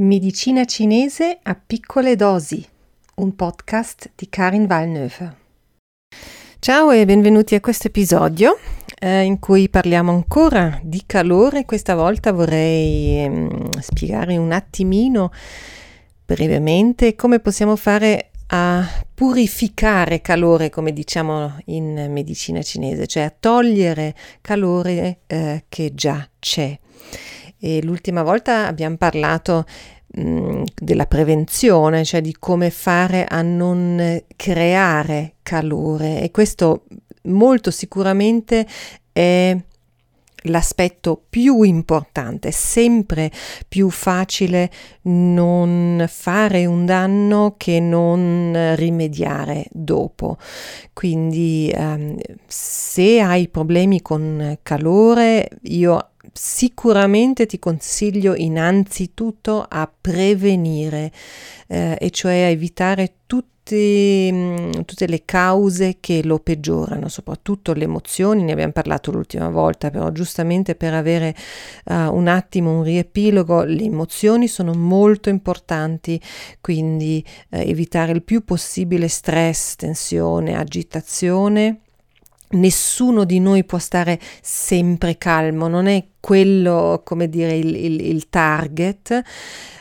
Medicina cinese a piccole dosi, un podcast di Karin Valneuve. Ciao e benvenuti a questo episodio eh, in cui parliamo ancora di calore. Questa volta vorrei ehm, spiegare un attimino brevemente come possiamo fare a purificare calore, come diciamo in medicina cinese, cioè a togliere calore eh, che già c'è. E l'ultima volta abbiamo parlato mm, della prevenzione, cioè di come fare a non creare calore e questo molto sicuramente è l'aspetto più importante, è sempre più facile non fare un danno che non rimediare dopo. Quindi um, se hai problemi con calore, io sicuramente ti consiglio innanzitutto a prevenire, eh, e cioè a evitare tutti, mm, tutte le cause che lo peggiorano, soprattutto le emozioni, ne abbiamo parlato l'ultima volta, però giustamente per avere uh, un attimo un riepilogo, le emozioni sono molto importanti, quindi uh, evitare il più possibile stress, tensione, agitazione nessuno di noi può stare sempre calmo, non è quello, come dire, il, il, il target,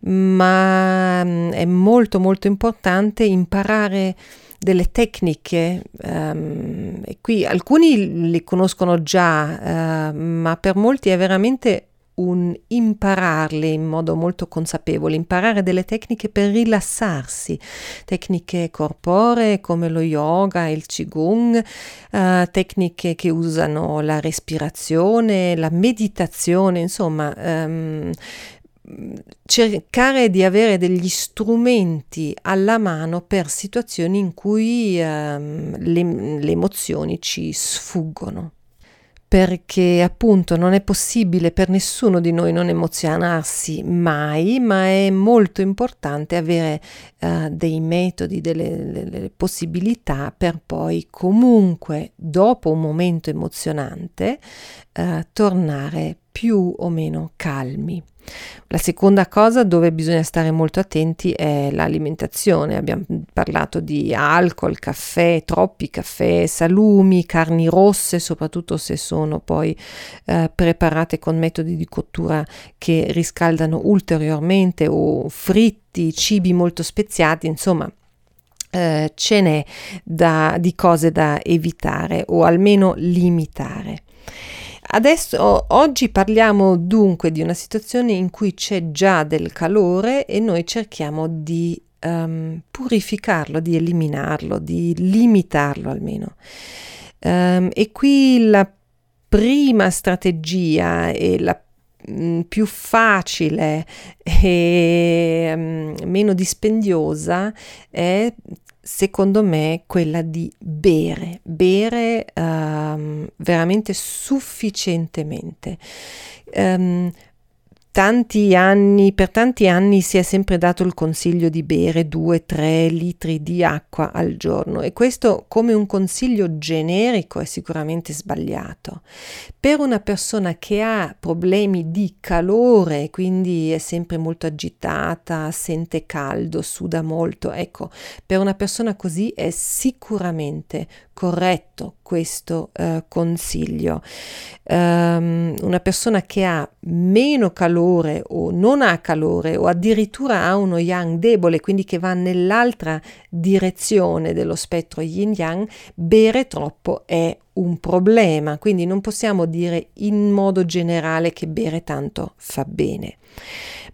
ma mm, è molto molto importante imparare delle tecniche um, qui alcuni le conoscono già, uh, ma per molti è veramente un impararle in modo molto consapevole, imparare delle tecniche per rilassarsi, tecniche corporee come lo yoga, il qigong, uh, tecniche che usano la respirazione, la meditazione, insomma, um, cercare di avere degli strumenti alla mano per situazioni in cui um, le, le emozioni ci sfuggono perché appunto non è possibile per nessuno di noi non emozionarsi mai, ma è molto importante avere uh, dei metodi, delle, delle, possibilità per poi comunque dopo un momento emozionante uh, tornare più o meno calmi. La seconda cosa dove bisogna stare molto attenti è l'alimentazione. Abbiamo parlato di alcol, caffè, troppi caffè, salumi, carni rosse, soprattutto se sono poi eh, preparate con metodi di cottura che riscaldano ulteriormente o fritti, cibi molto speziati, insomma. Eh, ce n'è da, di cose da evitare o almeno limitare. Adesso, oggi parliamo dunque di una situazione in cui c'è già del calore e noi cerchiamo di um, purificarlo, di eliminarlo, di limitarlo almeno. Um, e qui la prima strategia e la mm, più facile e um, meno dispendiosa è secondo me quella di bere, bere um, veramente sufficientemente. Um, tanti anni, per tanti anni si è sempre dato il consiglio di bere 2-3 litri di acqua al giorno e questo come un consiglio generico è sicuramente sbagliato. Per una persona che ha problemi di calore, quindi è sempre molto agitata, sente caldo, suda molto, ecco, per una persona così è sicuramente corretto questo uh, consiglio. Um, una persona che ha meno calore o non ha calore o addirittura ha uno yang debole, quindi che va nell'altra direzione dello spettro yin yang, bere troppo è un problema, quindi non possiamo dire in modo generale che bere tanto fa bene.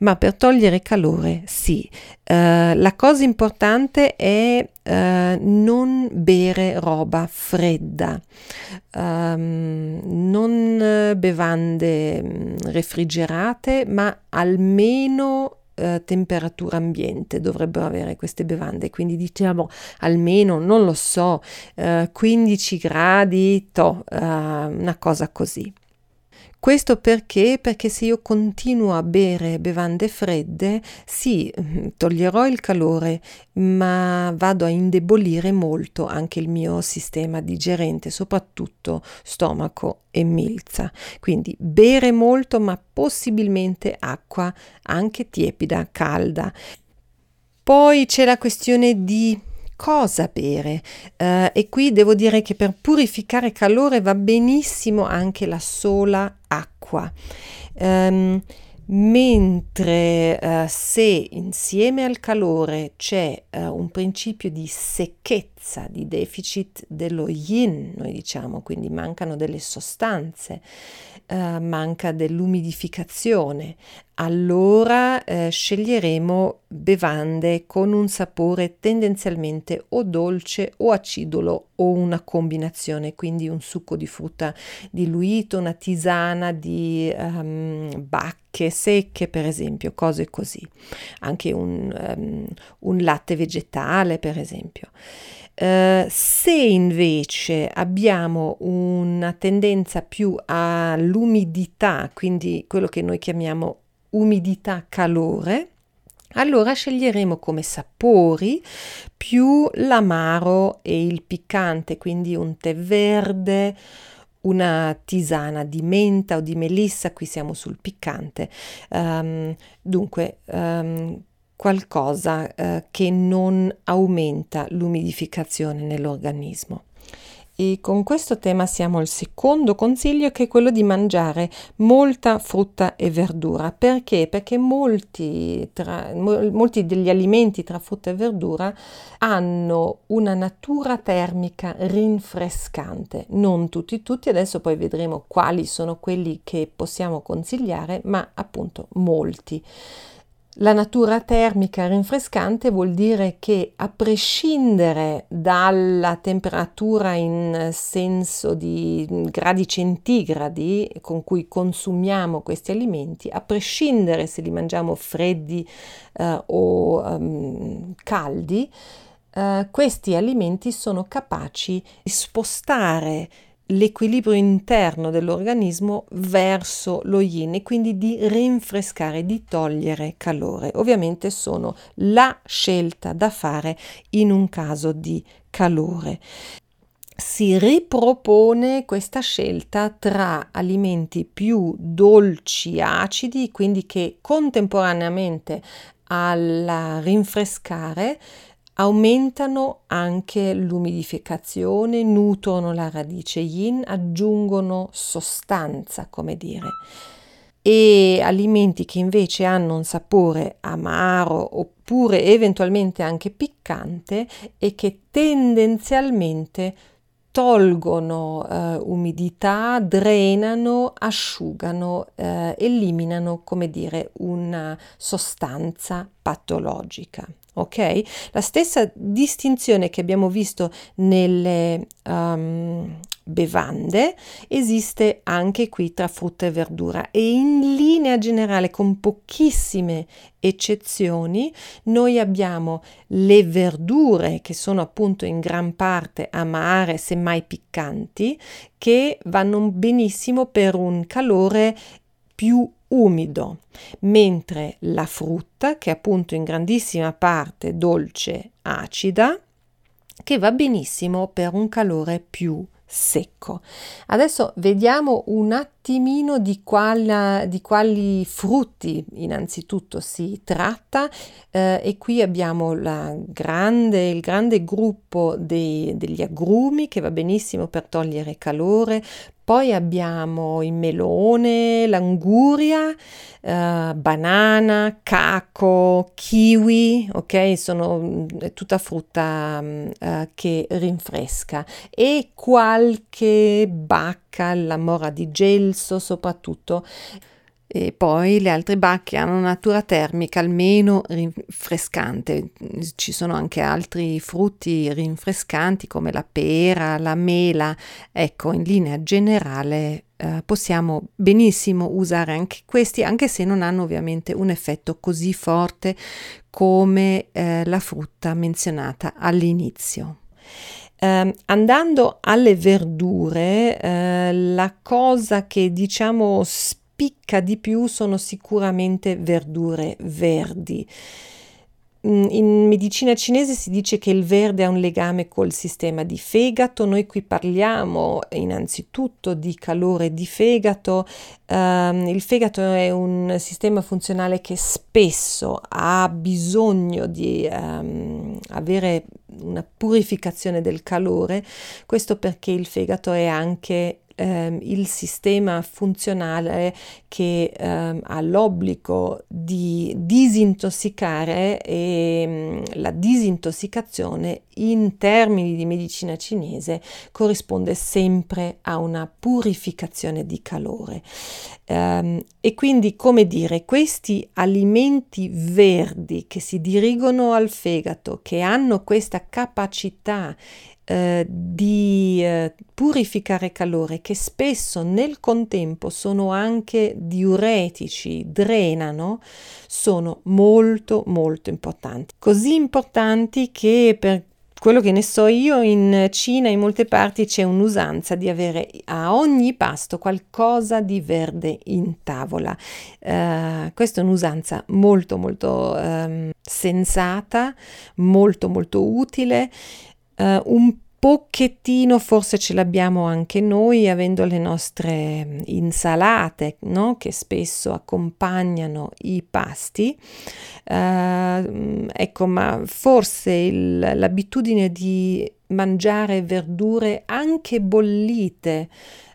Ma per togliere calore, sì. Uh, la cosa importante è uh, non bere roba fredda, um, non bevande mm, refrigerate, ma almeno Uh, temperatura ambiente dovrebbero avere queste bevande, quindi diciamo almeno, non lo so, uh, 15 gradi, to, uh, una cosa così. Questo perché? Perché se io continuo a bere bevande fredde, sì, toglierò il calore, ma vado a indebolire molto anche il mio sistema digerente, soprattutto stomaco e milza. Quindi bere molto, ma possibilmente acqua anche tiepida, calda. Poi c'è la questione di cosa bere uh, e qui devo dire che per purificare calore va benissimo anche la sola acqua. Um, mentre uh, se insieme al calore c'è uh, un principio di secchezza, di deficit dello yin, noi diciamo, quindi mancano delle sostanze, uh, manca dell'umidificazione, allora eh, sceglieremo bevande con un sapore tendenzialmente o dolce o acidulo o una combinazione, quindi un succo di frutta diluito, una tisana di um, bacche secche, per esempio, cose così. Anche un, um, un latte vegetale, per esempio. Uh, se invece abbiamo una tendenza più all'umidità, quindi quello che noi chiamiamo umidità, calore, allora sceglieremo come sapori più l'amaro e il piccante, quindi un tè verde, una tisana di menta o di melissa, qui siamo sul piccante. Um, dunque, um, qualcosa uh, che non aumenta l'umidificazione nell'organismo. E con questo tema siamo al secondo consiglio che è quello di mangiare molta frutta e verdura. Perché? Perché molti, tra, molti degli alimenti tra frutta e verdura hanno una natura termica rinfrescante. Non tutti, tutti, adesso poi vedremo quali sono quelli che possiamo consigliare, ma appunto molti. La natura termica rinfrescante vuol dire che a prescindere dalla temperatura in senso di gradi centigradi con cui consumiamo questi alimenti, a prescindere se li mangiamo freddi eh, o um, caldi, eh, questi alimenti sono capaci di spostare l'equilibrio interno dell'organismo verso lo yin e quindi di rinfrescare, di togliere calore. Ovviamente sono la scelta da fare in un caso di calore. Si ripropone questa scelta tra alimenti più dolci, acidi, quindi che contemporaneamente al rinfrescare aumentano anche l'umidificazione, nutrono la radice yin, aggiungono sostanza, come dire. E alimenti che invece hanno un sapore amaro oppure eventualmente anche piccante e che tendenzialmente tolgono eh, umidità, drenano, asciugano, eh, eliminano, come dire, una sostanza patologica ok? La stessa distinzione che abbiamo visto nelle um, bevande esiste anche qui tra frutta e verdura e in linea generale con pochissime eccezioni noi abbiamo le verdure che sono appunto in gran parte amare semmai piccanti che vanno benissimo per un calore più umido, mentre la frutta, che è appunto in grandissima parte dolce acida, che va benissimo per un calore più secco. Adesso vediamo un attimino di, qual, di quali frutti innanzitutto si tratta eh, e qui abbiamo grande, il grande gruppo dei, degli agrumi che va benissimo per togliere calore, poi abbiamo il melone, l'anguria, eh, banana, caco, kiwi, ok? Sono è tutta frutta eh, che rinfresca e qualche bacca, la mora di gelso soprattutto e poi le altre bacche hanno natura termica almeno rinfrescante. Ci sono anche altri frutti rinfrescanti come la pera, la mela. Ecco, in linea generale eh, possiamo benissimo usare anche questi, anche se non hanno ovviamente un effetto così forte come eh, la frutta menzionata all'inizio. Eh, andando alle verdure, eh, la cosa che diciamo spicca di più sono sicuramente verdure verdi. Mm, in medicina cinese si dice che il verde ha un legame col sistema di fegato, noi qui parliamo innanzitutto di calore di fegato, um, il fegato è un sistema funzionale che spesso ha bisogno di um, avere una purificazione del calore, questo perché il fegato è anche ehm, il sistema funzionale che ehm, ha l'obbligo di disintossicare e mh, mm, la disintossicazione in termini di medicina cinese corrisponde sempre a una purificazione di calore. Um, e quindi, come dire, questi alimenti verdi che si dirigono al fegato, che hanno questa capacità eh, di eh, purificare calore che spesso nel contempo sono anche diuretici, drenano, sono molto molto importanti. Così importanti che per quello che ne so io, in Cina in molte parti c'è un'usanza di avere a ogni pasto qualcosa di verde in tavola. Uh, questa è un'usanza molto molto um, sensata, molto molto utile Uh, un pochettino forse ce l'abbiamo anche noi avendo le nostre insalate no? che spesso accompagnano i pasti uh, ecco ma forse il, l'abitudine di mangiare verdure anche bollite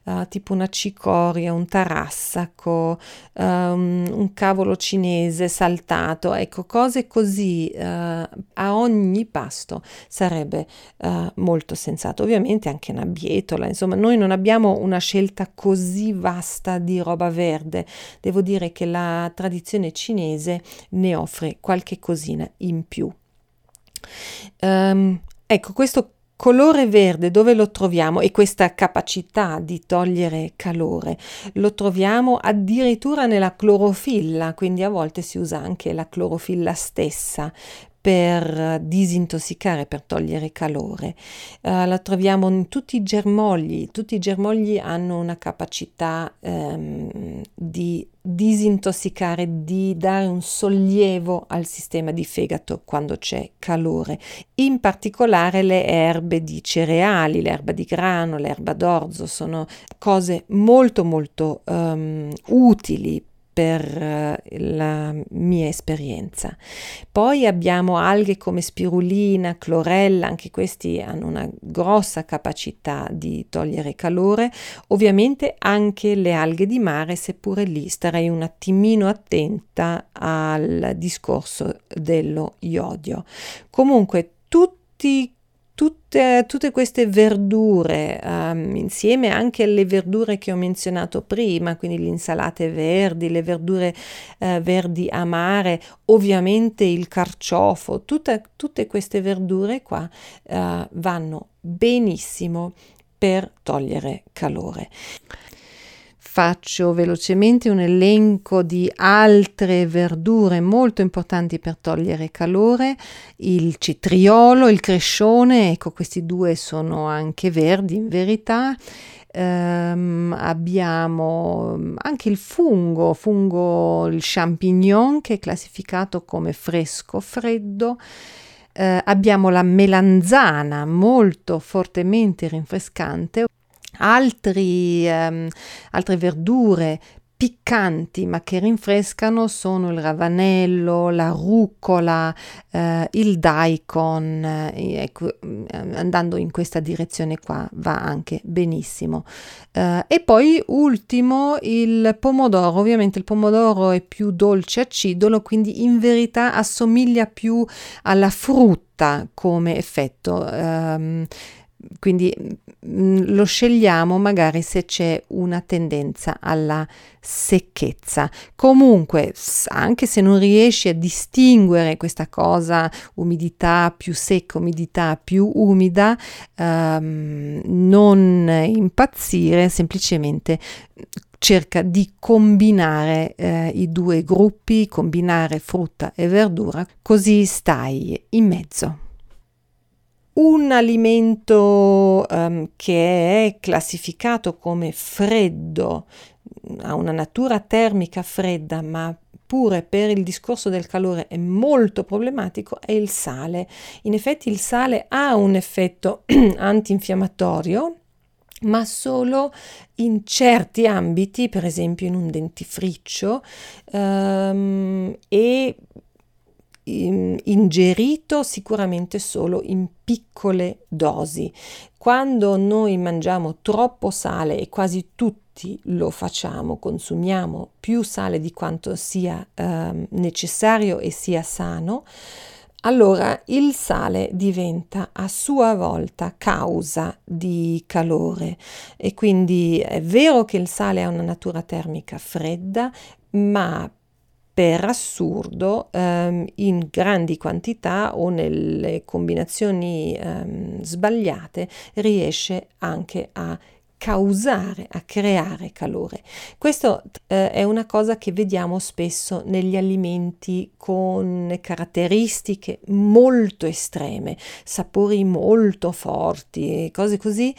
uh, tipo una cicoria, un tarassaco, um, un cavolo cinese saltato, ecco, cose così uh, a ogni pasto sarebbe uh, molto sensato. Ovviamente anche una bietola, insomma, noi non abbiamo una scelta così vasta di roba verde. Devo dire che la tradizione cinese ne offre qualche cosina in più. Um, ecco, questo colore verde dove lo troviamo? E questa capacità di togliere calore. Lo troviamo addirittura nella clorofilla, quindi a volte si usa anche la clorofilla stessa per disintossicare, per togliere calore. Uh, la troviamo in tutti i germogli, tutti i germogli hanno una capacità um, di disintossicare, di dare un sollievo al sistema di fegato quando c'è calore. In particolare le erbe di cereali, l'erba di grano, l'erba d'orzo sono cose molto molto um, utili per eh, la mia esperienza. Poi abbiamo alghe come spirulina, clorella, anche questi hanno una grossa capacità di togliere calore. Ovviamente anche le alghe di mare, seppure lì starei un attimino attenta al discorso dello iodio. Comunque tutti Tutte, tutte, queste verdure, um, insieme anche alle verdure che ho menzionato prima, quindi le insalate verdi, le verdure uh, verdi amare, ovviamente il carciofo, tutte, tutte queste verdure qua uh, vanno benissimo per togliere calore faccio velocemente un elenco di altre verdure molto importanti per togliere calore, il citriolo, il crescione, ecco questi due sono anche verdi in verità. Um, abbiamo anche il fungo, fungo il champignon che è classificato come fresco freddo. Uh, abbiamo la melanzana molto fortemente rinfrescante Altri, um, altre verdure piccanti ma che rinfrescano sono il ravanello, la rucola, eh, il daikon, eh, ecco, mm, andando in questa direzione qua va anche benissimo. Eh, e poi ultimo il pomodoro, ovviamente il pomodoro è più dolce acidolo, quindi in verità assomiglia più alla frutta come effetto. Um, quindi mm, lo scegliamo magari se c'è una tendenza alla secchezza. Comunque, anche se non riesci a distinguere questa cosa, umidità più secca, umidità più umida, ehm, non impazzire, semplicemente cerca di combinare eh, i due gruppi, combinare frutta e verdura, così stai in mezzo. Un alimento um, che è classificato come freddo, ha una natura termica fredda, ma pure per il discorso del calore è molto problematico è il sale. In effetti il sale ha un effetto antinfiammatorio ma solo in certi ambiti, per esempio in un dentifricio, um, e ingerito sicuramente solo in piccole dosi. Quando noi mangiamo troppo sale e quasi tutti lo facciamo, consumiamo più sale di quanto sia eh, necessario e sia sano, allora il sale diventa a sua volta causa di calore e quindi è vero che il sale ha una natura termica fredda, ma per assurdo ehm, in grandi quantità o nelle combinazioni ehm, sbagliate riesce anche a causare, a creare calore. Questo eh, è una cosa che vediamo spesso negli alimenti con caratteristiche molto estreme, sapori molto forti, cose così,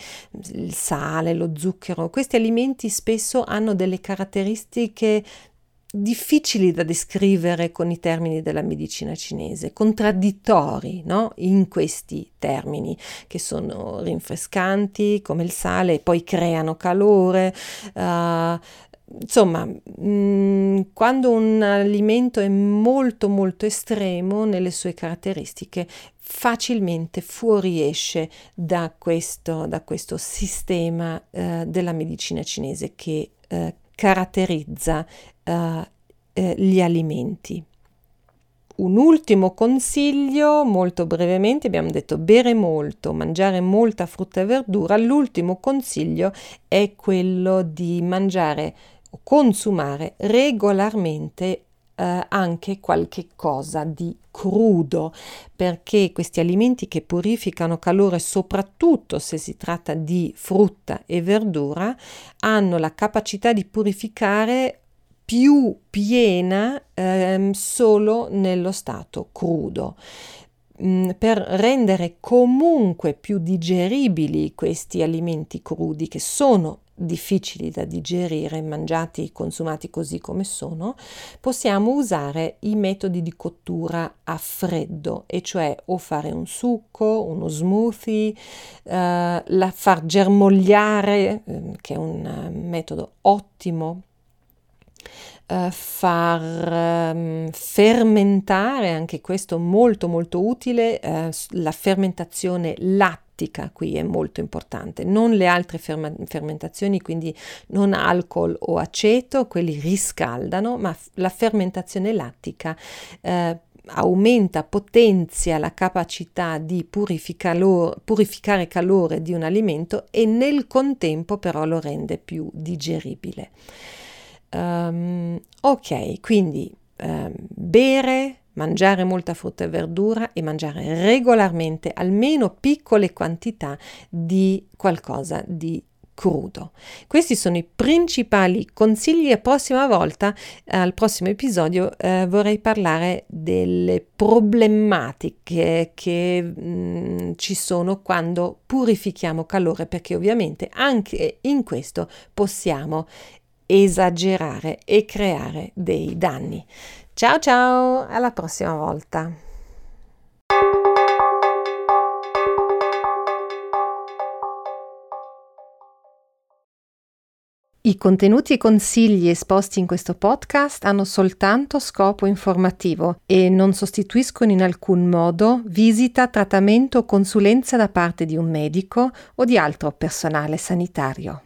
il sale, lo zucchero. Questi alimenti spesso hanno delle caratteristiche difficili da descrivere con i termini della medicina cinese, contraddittori no? in questi termini, che sono rinfrescanti come il sale poi creano calore. Uh, insomma, mm, quando un alimento è molto molto estremo nelle sue caratteristiche, facilmente fuoriesce da questo, da questo sistema uh, della medicina cinese che uh, caratterizza uh, eh, gli alimenti. Un ultimo consiglio, molto brevemente, abbiamo detto bere molto, mangiare molta frutta e verdura. L'ultimo consiglio è quello di mangiare o consumare regolarmente eh, anche qualche cosa di crudo, perché questi alimenti che purificano calore, soprattutto se si tratta di frutta e verdura, hanno la capacità di purificare più piena ehm, solo nello stato crudo. Mm, per rendere comunque più digeribili questi alimenti crudi che sono difficili da digerire, mangiati consumati così come sono, possiamo usare i metodi di cottura a freddo, e cioè o fare un succo, uno smoothie, eh, la far germogliare, eh, che è un metodo ottimo Uh, far um, fermentare, anche questo molto molto utile, uh, la fermentazione lattica qui è molto importante, non le altre ferma- fermentazioni, quindi non alcol o aceto, quelli riscaldano, ma f- la fermentazione lattica eh, aumenta, potenzia la capacità di purificare calore di un alimento e nel contempo però lo rende più digeribile. Um, ok, quindi um, bere mangiare molta frutta e verdura e mangiare regolarmente almeno piccole quantità di qualcosa di crudo. Questi sono i principali consigli e prossima volta, eh, al prossimo episodio, eh, vorrei parlare delle problematiche che mh, mm, ci sono quando purifichiamo calore, perché ovviamente anche in questo possiamo esagerare e creare dei danni. Ciao ciao, alla prossima volta. I contenuti e consigli esposti in questo podcast hanno soltanto scopo informativo e non sostituiscono in alcun modo visita, trattamento o consulenza da parte di un medico o di altro personale sanitario.